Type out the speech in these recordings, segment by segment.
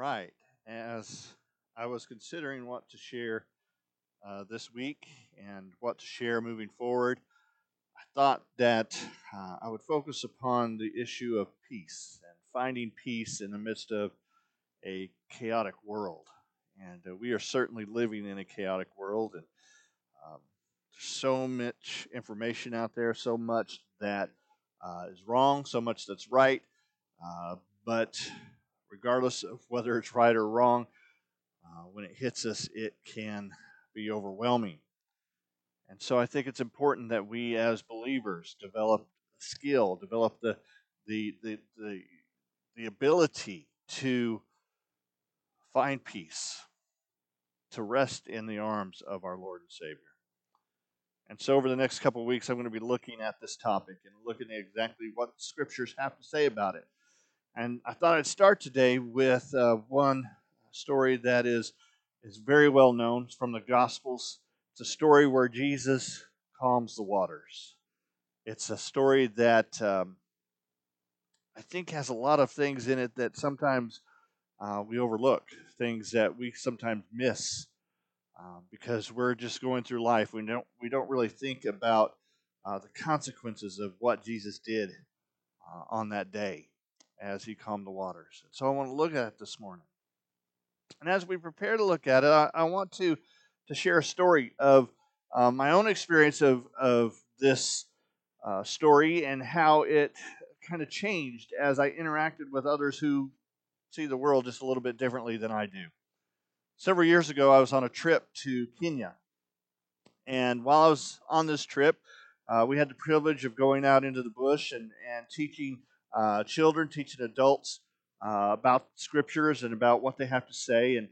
right. As I was considering what to share uh, this week and what to share moving forward, I thought that uh, I would focus upon the issue of peace and finding peace in the midst of a chaotic world. And uh, we are certainly living in a chaotic world, and um, so much information out there, so much that uh, is wrong, so much that's right. Uh, but regardless of whether it's right or wrong, uh, when it hits us, it can be overwhelming. And so I think it's important that we as believers develop skill, develop the, the, the, the, the ability to find peace, to rest in the arms of our Lord and Savior. And so, over the next couple of weeks, I'm going to be looking at this topic and looking at exactly what scriptures have to say about it. And I thought I'd start today with uh, one story that is, is very well known from the Gospels. It's a story where Jesus calms the waters. It's a story that um, I think has a lot of things in it that sometimes uh, we overlook, things that we sometimes miss uh, because we're just going through life. We don't we don't really think about uh, the consequences of what Jesus did uh, on that day as he calmed the waters. So I want to look at it this morning. And as we prepare to look at it, I, I want to, to share a story of uh, my own experience of, of this uh, story and how it kind of changed as I interacted with others who see the world just a little bit differently than I do. Several years ago, I was on a trip to Kenya. And while I was on this trip, uh, we had the privilege of going out into the bush and, and teaching uh, children, teaching adults uh, about scriptures and about what they have to say. And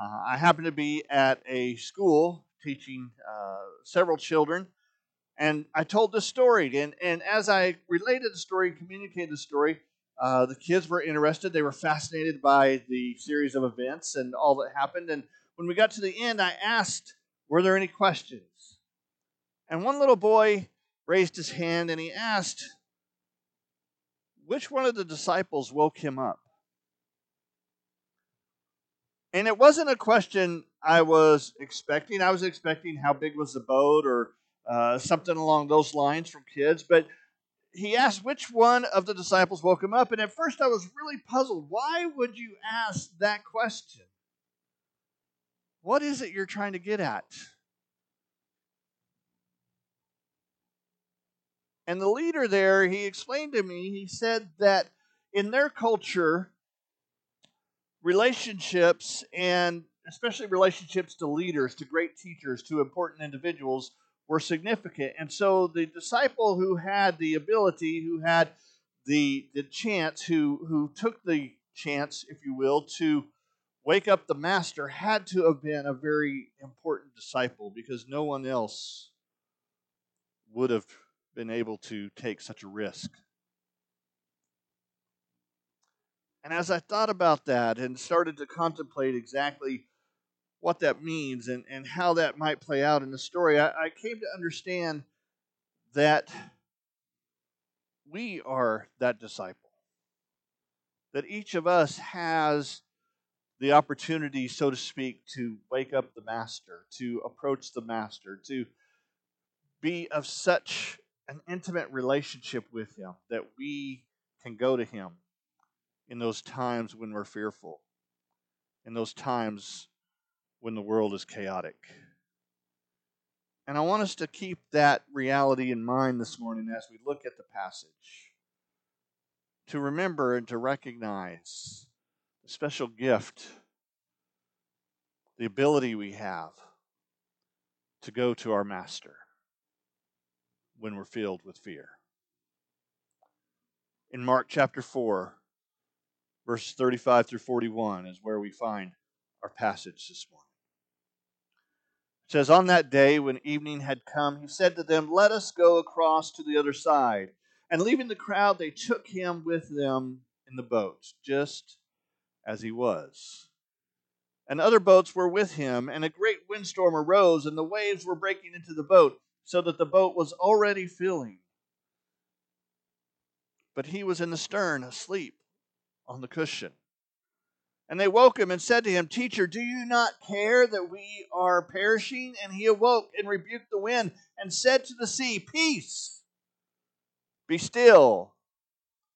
uh, I happened to be at a school teaching uh, several children. And I told this story. And, and as I related the story and communicated the story, uh, the kids were interested. They were fascinated by the series of events and all that happened. And when we got to the end, I asked, Were there any questions? And one little boy raised his hand and he asked, which one of the disciples woke him up? And it wasn't a question I was expecting. I was expecting how big was the boat or uh, something along those lines from kids. But he asked which one of the disciples woke him up. And at first I was really puzzled. Why would you ask that question? What is it you're trying to get at? And the leader there, he explained to me, he said that in their culture, relationships and especially relationships to leaders, to great teachers, to important individuals were significant. And so the disciple who had the ability, who had the, the chance, who, who took the chance, if you will, to wake up the master had to have been a very important disciple because no one else would have been able to take such a risk. And as I thought about that and started to contemplate exactly what that means and, and how that might play out in the story, I, I came to understand that we are that disciple. That each of us has the opportunity, so to speak, to wake up the master, to approach the master, to be of such an intimate relationship with Him, that we can go to Him in those times when we're fearful, in those times when the world is chaotic. And I want us to keep that reality in mind this morning as we look at the passage. To remember and to recognize the special gift, the ability we have to go to our Master when we're filled with fear. In Mark chapter 4, verses 35 through 41 is where we find our passage this morning. It says, On that day, when evening had come, he said to them, Let us go across to the other side. And leaving the crowd, they took him with them in the boat, just as he was. And other boats were with him, and a great windstorm arose, and the waves were breaking into the boat so that the boat was already filling. But he was in the stern, asleep on the cushion. And they woke him and said to him, Teacher, do you not care that we are perishing? And he awoke and rebuked the wind and said to the sea, Peace, be still.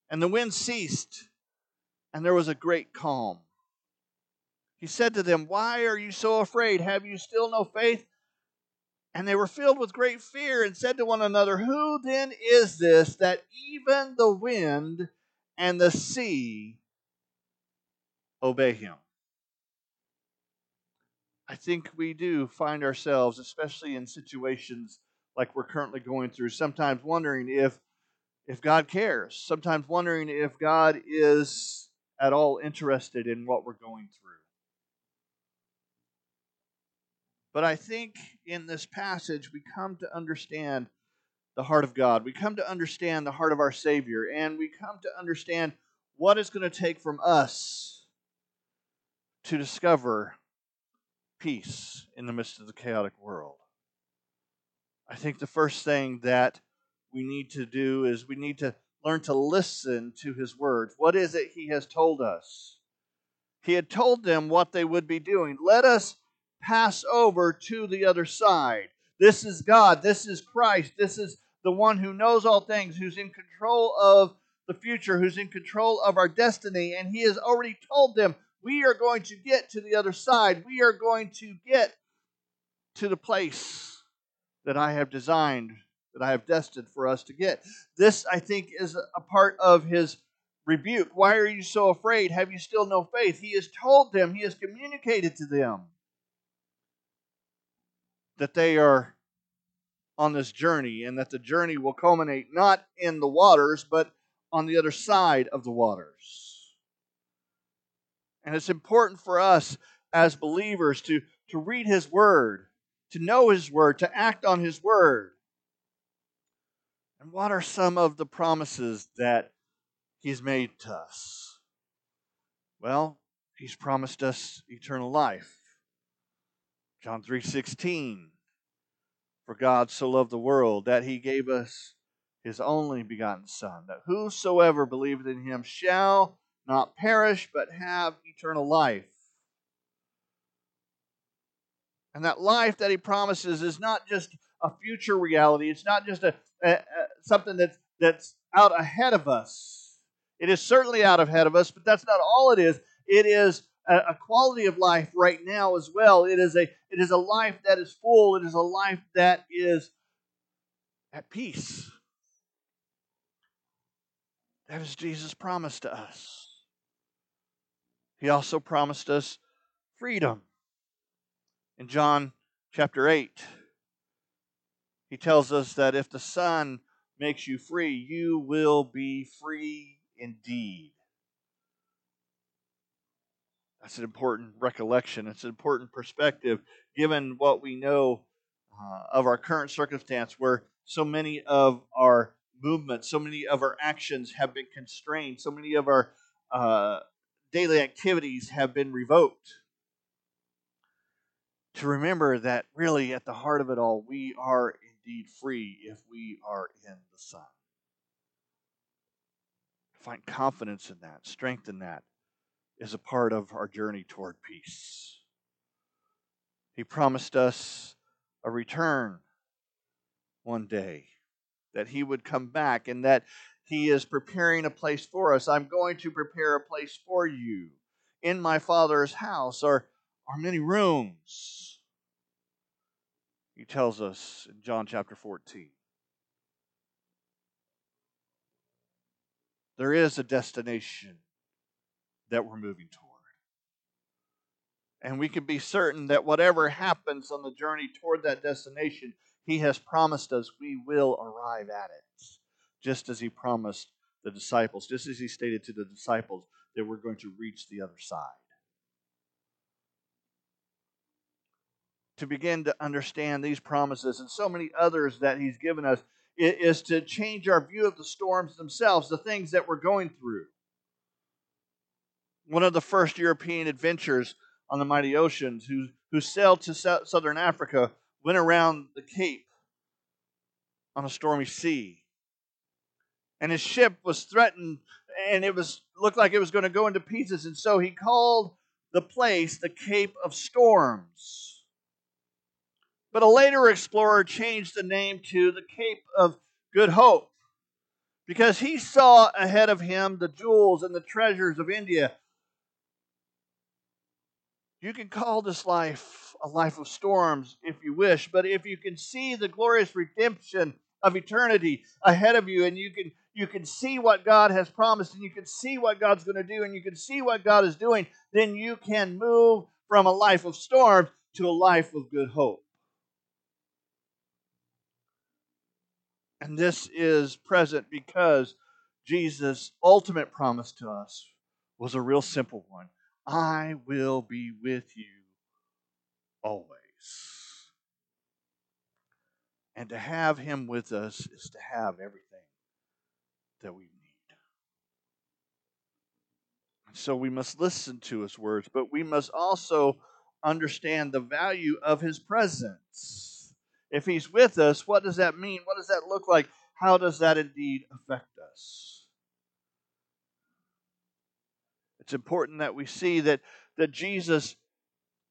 And the wind ceased, and there was a great calm. He said to them, Why are you so afraid? Have you still no faith? And they were filled with great fear and said to one another, Who then is this that even the wind and the sea obey him? I think we do find ourselves, especially in situations like we're currently going through, sometimes wondering if if God cares, sometimes wondering if God is at all interested in what we're going through. But I think in this passage, we come to understand the heart of God. We come to understand the heart of our Savior, and we come to understand what it's going to take from us to discover peace in the midst of the chaotic world. I think the first thing that we need to do is we need to learn to listen to His words. What is it He has told us? He had told them what they would be doing. Let us pass over to the other side. This is God. This is Christ. This is the one who knows all things, who's in control of the future, who's in control of our destiny. And He has already told them, we are going to get to the other side. We are going to get to the place that I have designed, that I have destined for us to get. This, I think, is a part of His rebuke. Why are you so afraid? Have you still no faith? He has told them, He has communicated to them that they are on this journey and that the journey will culminate not in the waters, but on the other side of the waters. And it's important for us as believers to, to read His Word, to know His Word, to act on His Word. And what are some of the promises that He's made to us? Well, He's promised us eternal life. John 3:16 For God so loved the world that he gave us his only begotten son that whosoever believeth in him shall not perish but have eternal life. And that life that he promises is not just a future reality. It's not just a, a, a something that's that's out ahead of us. It is certainly out ahead of us, but that's not all it is. It is a, quality of life right now as well. It is a it is a life that is full. It is a life that is at peace. That is Jesus' promise to us. He also promised us freedom. In John chapter 8, he tells us that if the Son makes you free, you will be free indeed. That's an important recollection. It's an important perspective given what we know uh, of our current circumstance, where so many of our movements, so many of our actions have been constrained, so many of our uh, daily activities have been revoked. To remember that really at the heart of it all, we are indeed free if we are in the Son. Find confidence in that, strength in that is a part of our journey toward peace. He promised us a return one day, that He would come back, and that He is preparing a place for us. I'm going to prepare a place for you. In my Father's house are, are many rooms. He tells us in John chapter 14. There is a destination that we're moving toward. And we can be certain that whatever happens on the journey toward that destination, He has promised us we will arrive at it, just as He promised the disciples, just as He stated to the disciples that we're going to reach the other side. To begin to understand these promises and so many others that He's given us is to change our view of the storms themselves, the things that we're going through one of the first European adventurers on the mighty oceans who, who sailed to southern Africa, went around the Cape on a stormy sea. And his ship was threatened and it was looked like it was going to go into pieces. And so he called the place the Cape of Storms. But a later explorer changed the name to the Cape of Good Hope because he saw ahead of him the jewels and the treasures of India. You can call this life a life of storms if you wish, but if you can see the glorious redemption of eternity ahead of you and you can you can see what God has promised and you can see what God's going to do and you can see what God is doing, then you can move from a life of storms to a life of good hope. And this is present because Jesus' ultimate promise to us was a real simple one I will be with you always. And to have Him with us is to have everything that we need. So we must listen to His words, but we must also understand the value of His presence. If He's with us, what does that mean? What does that look like? How does that indeed affect us? It's important that we see that, that Jesus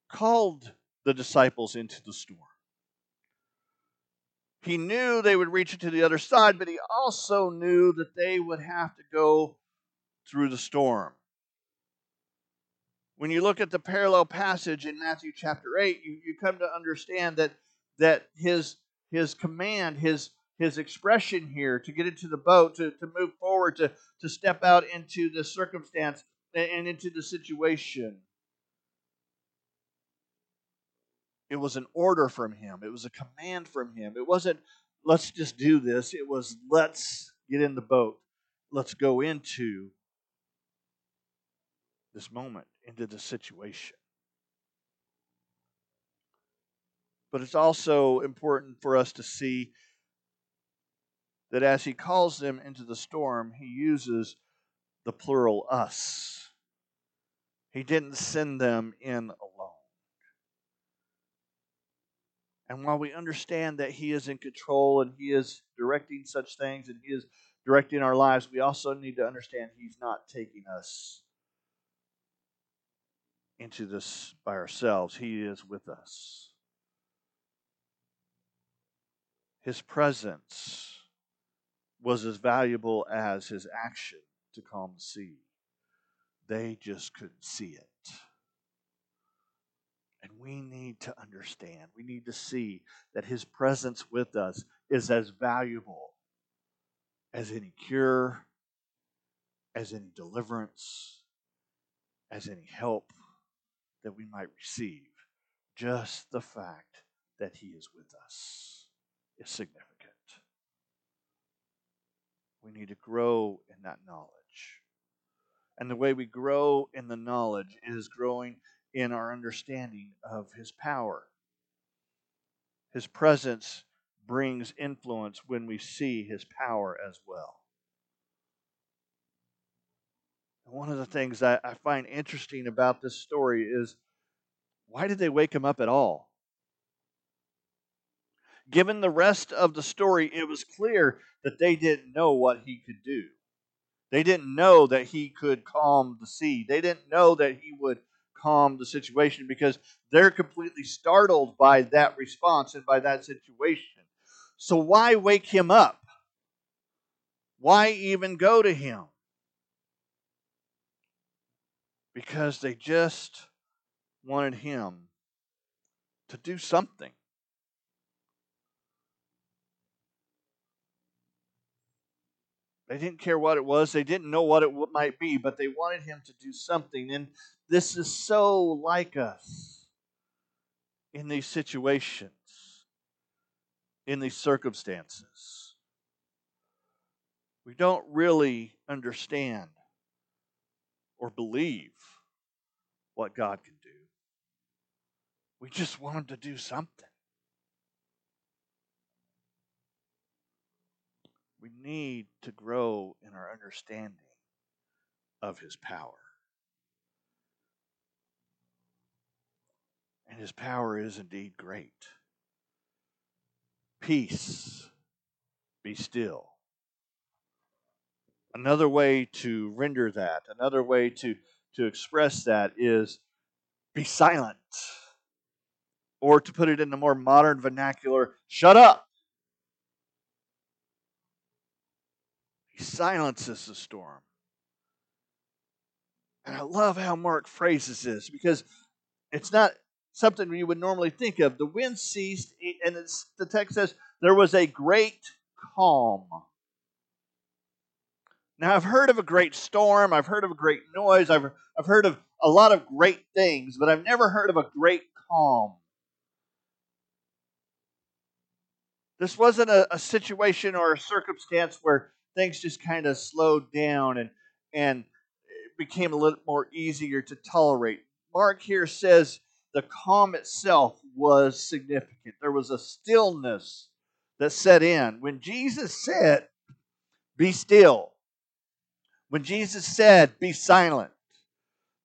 called the disciples into the storm. He knew they would reach it to the other side, but he also knew that they would have to go through the storm. When you look at the parallel passage in Matthew chapter 8, you, you come to understand that that his his command, his his expression here to get into the boat, to, to move forward, to, to step out into the circumstance and into the situation. It was an order from him. It was a command from him. It wasn't, let's just do this. It was, let's get in the boat. Let's go into this moment, into the situation. But it's also important for us to see that as he calls them into the storm, he uses the plural us. He didn't send them in alone. And while we understand that he is in control and he is directing such things and he is directing our lives, we also need to understand he's not taking us into this by ourselves. He is with us. His presence was as valuable as his action to calm the sea. They just couldn't see it. And we need to understand, we need to see that his presence with us is as valuable as any cure, as any deliverance, as any help that we might receive. Just the fact that he is with us is significant. We need to grow in that knowledge. And the way we grow in the knowledge is growing in our understanding of His power. His presence brings influence when we see His power as well. One of the things that I find interesting about this story is why did they wake him up at all? given the rest of the story, it was clear that they didn't know what he could do. They didn't know that he could calm the sea. They didn't know that he would calm the situation because they're completely startled by that response and by that situation. So, why wake him up? Why even go to him? Because they just wanted him to do something. They didn't care what it was. They didn't know what it might be, but they wanted him to do something. And this is so like us in these situations, in these circumstances. We don't really understand or believe what God can do. We just want him to do something. We need to grow in our understanding of his power. And his power is indeed great. Peace, be still. Another way to render that, another way to, to express that is be silent. Or to put it in the more modern vernacular, shut up. He silences the storm. And I love how Mark phrases this because it's not something you would normally think of. The wind ceased, and the text says there was a great calm. Now, I've heard of a great storm, I've heard of a great noise, I've, I've heard of a lot of great things, but I've never heard of a great calm. This wasn't a, a situation or a circumstance where things just kind of slowed down and, and became a little more easier to tolerate. Mark here says the calm itself was significant. There was a stillness that set in. When Jesus said, Be still, when Jesus said, Be silent,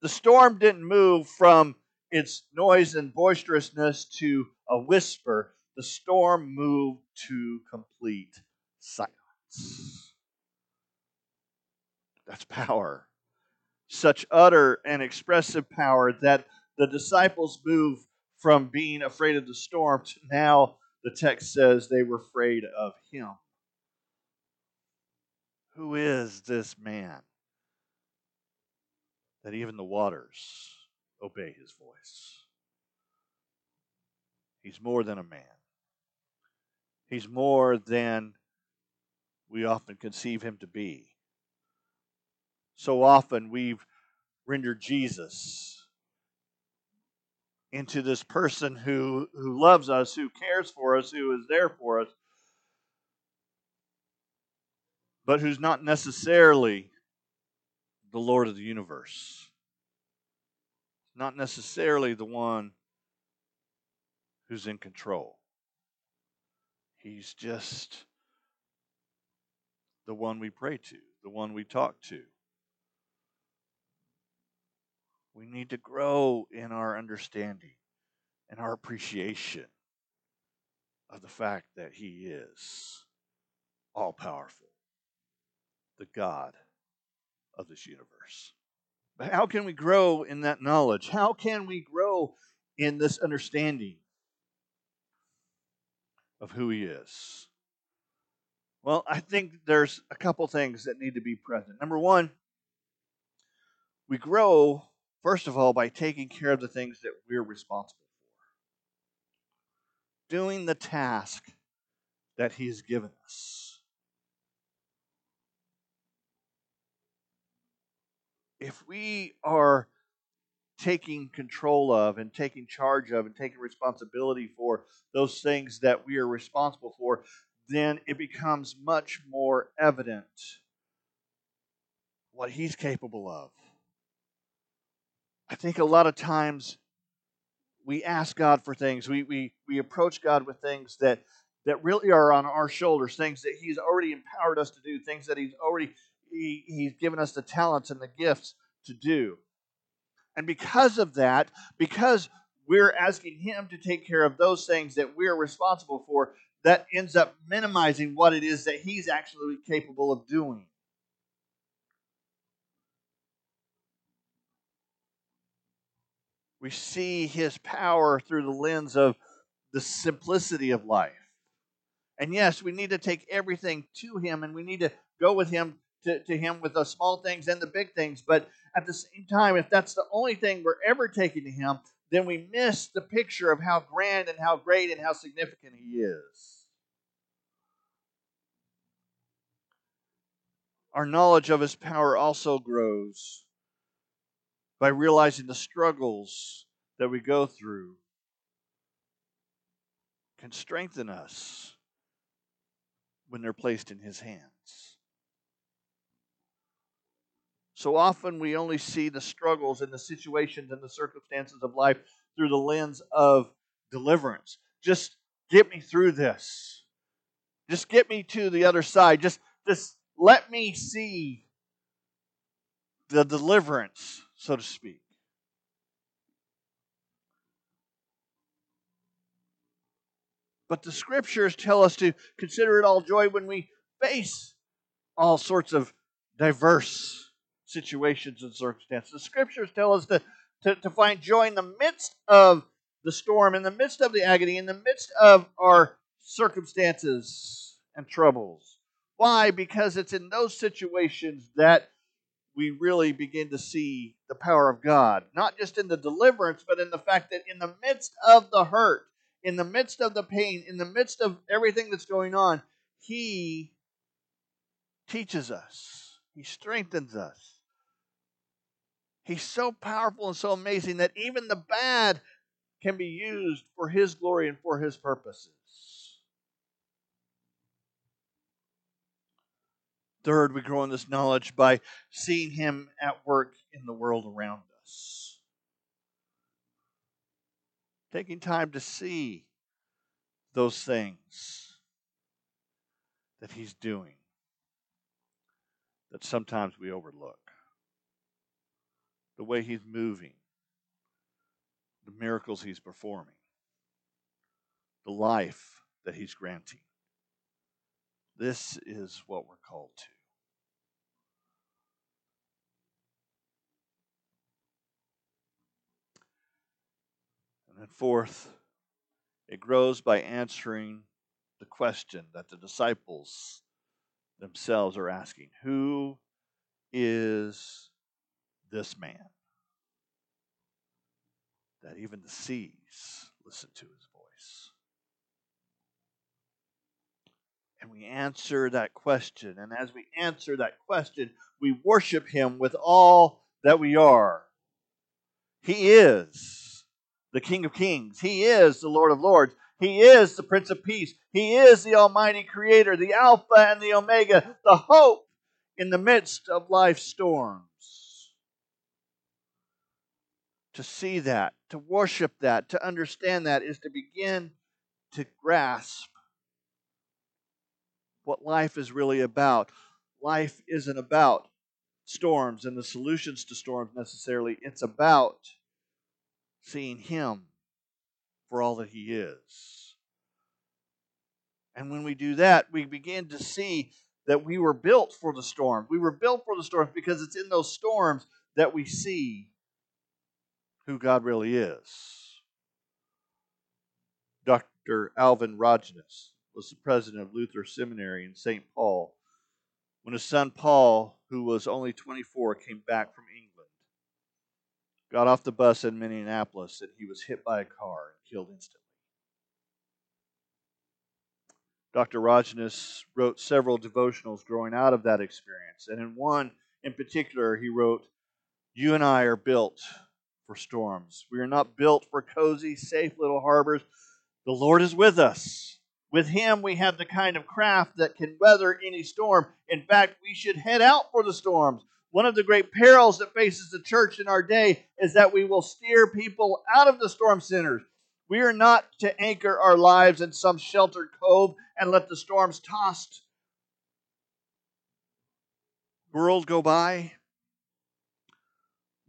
the storm didn't move from its noise and boisterousness to a whisper. The storm moved to complete silence. That's power. Such utter and expressive power that the disciples move from being afraid of the storm to now the text says they were afraid of him. Who is this man that even the waters obey his voice? He's more than a man. He's more than we often conceive him to be. So often we've rendered Jesus into this person who, who loves us, who cares for us, who is there for us, but who's not necessarily the Lord of the universe. Not necessarily the one who's in control. He's just the one we pray to, the one we talk to. We need to grow in our understanding and our appreciation of the fact that He is all powerful, the God of this universe. But how can we grow in that knowledge? How can we grow in this understanding of who He is? Well, I think there's a couple things that need to be present. Number one, we grow First of all, by taking care of the things that we're responsible for, doing the task that He's given us. If we are taking control of and taking charge of and taking responsibility for those things that we are responsible for, then it becomes much more evident what He's capable of. I think a lot of times we ask God for things. We, we, we approach God with things that, that really are on our shoulders, things that He's already empowered us to do, things that He's already he, He's given us the talents and the gifts to do. And because of that, because we're asking Him to take care of those things that we're responsible for, that ends up minimizing what it is that He's actually capable of doing. We see his power through the lens of the simplicity of life. And yes, we need to take everything to him and we need to go with him to, to him with the small things and the big things. But at the same time, if that's the only thing we're ever taking to him, then we miss the picture of how grand and how great and how significant he is. Our knowledge of his power also grows by realizing the struggles that we go through can strengthen us when they're placed in His hands. So often we only see the struggles and the situations and the circumstances of life through the lens of deliverance. Just get me through this. Just get me to the other side. Just, just let me see the deliverance so to speak. But the scriptures tell us to consider it all joy when we face all sorts of diverse situations and circumstances. The scriptures tell us to to, to find joy in the midst of the storm, in the midst of the agony, in the midst of our circumstances and troubles. Why? Because it's in those situations that we really begin to see the power of God, not just in the deliverance, but in the fact that in the midst of the hurt, in the midst of the pain, in the midst of everything that's going on, He teaches us, He strengthens us. He's so powerful and so amazing that even the bad can be used for His glory and for His purposes. Third, we grow in this knowledge by seeing Him at work in the world around us. Taking time to see those things that He's doing that sometimes we overlook. The way He's moving, the miracles He's performing, the life that He's granting. This is what we're called to. And then, fourth, it grows by answering the question that the disciples themselves are asking Who is this man? That even the seas listen to his voice. And we answer that question. And as we answer that question, we worship him with all that we are. He is the King of Kings. He is the Lord of Lords. He is the Prince of Peace. He is the Almighty Creator, the Alpha and the Omega, the hope in the midst of life's storms. To see that, to worship that, to understand that is to begin to grasp what life is really about. Life isn't about storms and the solutions to storms necessarily, it's about seeing Him for all that He is. And when we do that, we begin to see that we were built for the storm. We were built for the storms because it's in those storms that we see who God really is. Dr. Alvin Rogness was the president of Luther Seminary in St. Paul when his son Paul, who was only 24, came back from England got off the bus in Minneapolis and he was hit by a car and killed instantly. Dr. Rogness wrote several devotionals growing out of that experience. And in one in particular, he wrote, You and I are built for storms. We are not built for cozy, safe little harbors. The Lord is with us. With Him, we have the kind of craft that can weather any storm. In fact, we should head out for the storms. One of the great perils that faces the church in our day is that we will steer people out of the storm centers. We are not to anchor our lives in some sheltered cove and let the storms tossed world go by.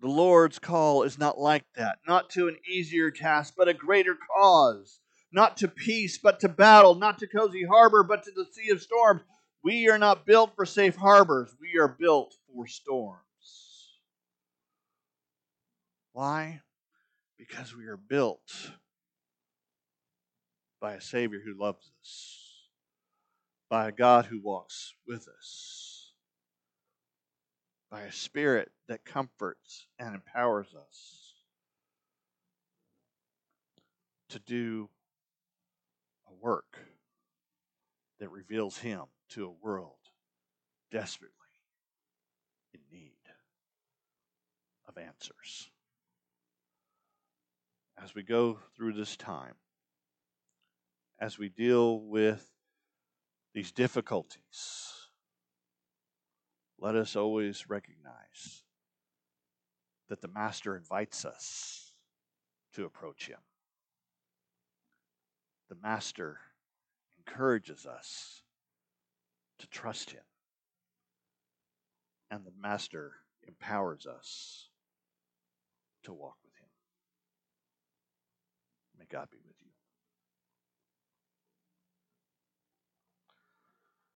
The Lord's call is not like that, not to an easier task, but a greater cause, not to peace, but to battle, not to cozy harbor, but to the sea of storms. We are not built for safe harbors. We are built for storms. Why? Because we are built by a Savior who loves us, by a God who walks with us, by a Spirit that comforts and empowers us to do a work that reveals Him to a world desperately in need of answers. As we go through this time, as we deal with these difficulties, let us always recognize that the Master invites us to approach Him. The Master encourages us to trust Him. And the Master empowers us to walk with Him. May God be with you.